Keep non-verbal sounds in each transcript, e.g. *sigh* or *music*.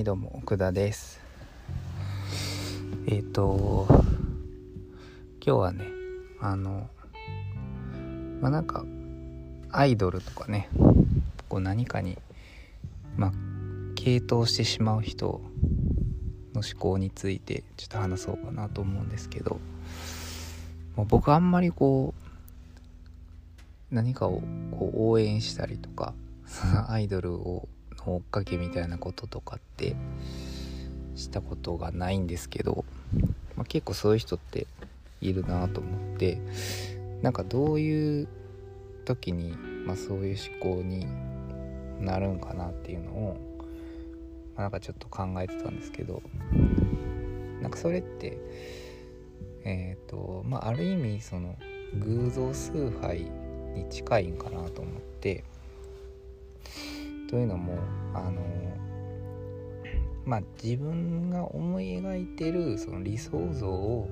いどうも奥田です。えっ、ー、と今日はねあのまあなんかアイドルとかねこう何かにまあ傾倒してしまう人の思考についてちょっと話そうかなと思うんですけどもう僕あんまりこう何かをこう応援したりとか *laughs* アイドルをの追っかけみたいなこととかってしたことがないんですけど、まあ、結構そういう人っているなと思ってなんかどういう時に、まあ、そういう思考になるんかなっていうのを、まあ、なんかちょっと考えてたんですけどなんかそれってえっ、ー、とまあある意味その偶像崇拝に近いんかなと思ってというのもあのまあ自分が思い描いてるその理想像を、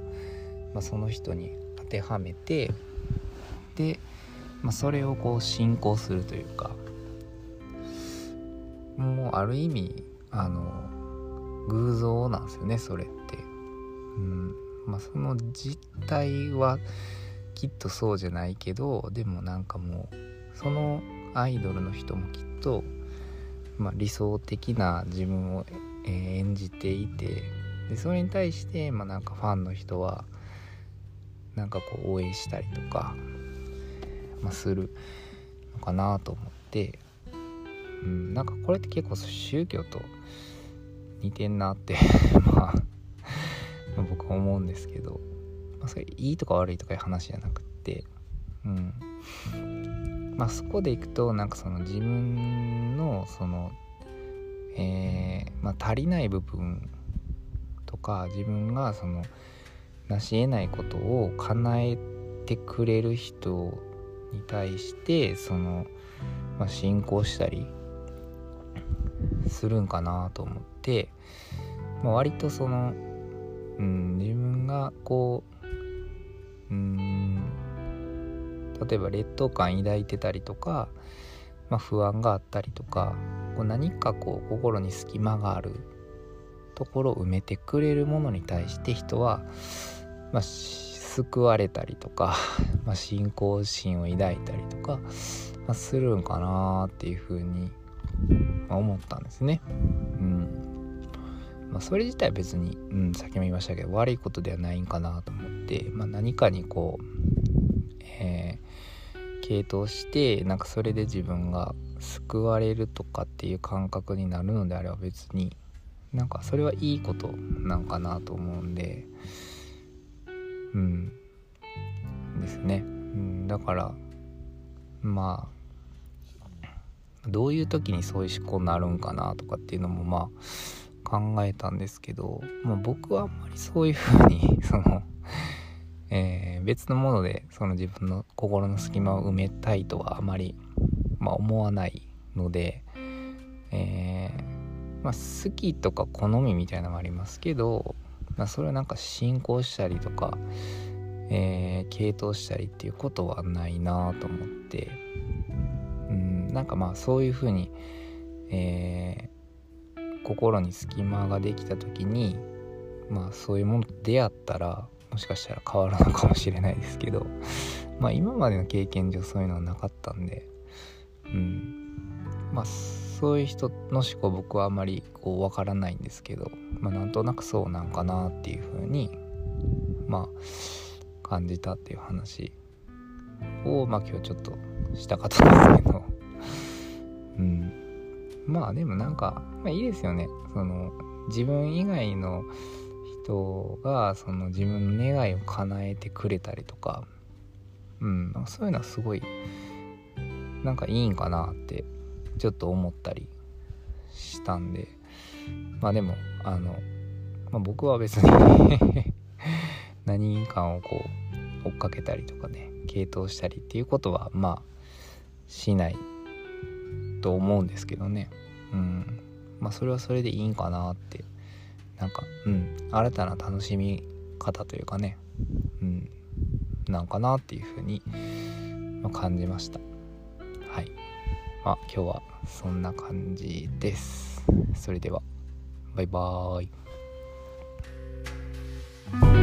まあ、その人に当てはめてで、まあ、それをこう信仰するというかもうある意味あの偶像なんですよねそれって。うんまあ、その実態はきっとそうじゃないけどでもなんかもうそのアイドルの人もきっとまあ、理想的な自分を、演じていてでそれに対して、まあ、なんかファンの人はなんかこう応援したりとか、まあ、するのかなと思って、うん、なんかこれって結構宗教と似てんなって *laughs* まあ僕は思うんですけど、まあ、それいいとか悪いとかいう話じゃなくってうん。まあそこでいくとなんかその自分のそのえー、まあ、足りない部分とか自分がその成し得ないことを叶えてくれる人に対してその、まあ、信仰したりするんかなと思って、まあ、割とその、うん、自分がこう例えば劣等感抱いてたりとか、まあ、不安があったりとかこう何かこう心に隙間があるところを埋めてくれるものに対して人は、まあ、救われたりとか、*laughs* まあ、信仰心を抱いたりとか、まあ、するんかなっていうふうに思ったんですね。うんまあ、それ自体別に、うん、さっきも言いましたけど悪いことではないんかなと思って、まあ、何かにこう、え傾倒してなんかそれで自分が救われるとかっていう感覚になるのであれば別になんかそれはいいことなんかなと思うんでうん。ですね、うん、だからまあどういう時にそういう思考になるんかなとかっていうのもまあ考えたんですけど、まあ、僕はあんまりそういうふうにその、えー、別のものでその自分の心の隙間を埋めたいとはあまりまあ、思わないので、えー、まあ、好きとか好みみたいなのもありますけど、まあ、それはなんか進行したりとか、えー、傾倒したりっていうことはないなと思ってうんなんかまあそういうふうに、え、心に隙間ができた時にまあそういうものと出会ったらもしかしたら変わるのかもしれないですけど *laughs* まあ今までの経験上そういうのはなかったんでうん。まあそういう人の思考僕はあまりこう分からないんですけど、まあ、なんとなくそうなんかなっていうふうにまあ感じたっていう話をまあ今日ちょっとしたかったんですけど *laughs* うん。まあでもなんか、まあ、いいですよね。その自分以外の人がその自分の願いを叶えてくれたりとかうんそういうのはすごいなんかいいんかなってちょっと思ったりしたんでまあでもあの、まあ、僕は別に *laughs* 何かをこう追っかけたりとかね傾倒したりっていうことはまあしないと思うんですけどね。うん。まあそれはそれでいいんかなってなんかうん。新たな楽しみ方というかね。うん。なんかなっていうふうに、ま感じました。はい。まあ今日はそんな感じです。それではバイバーイ。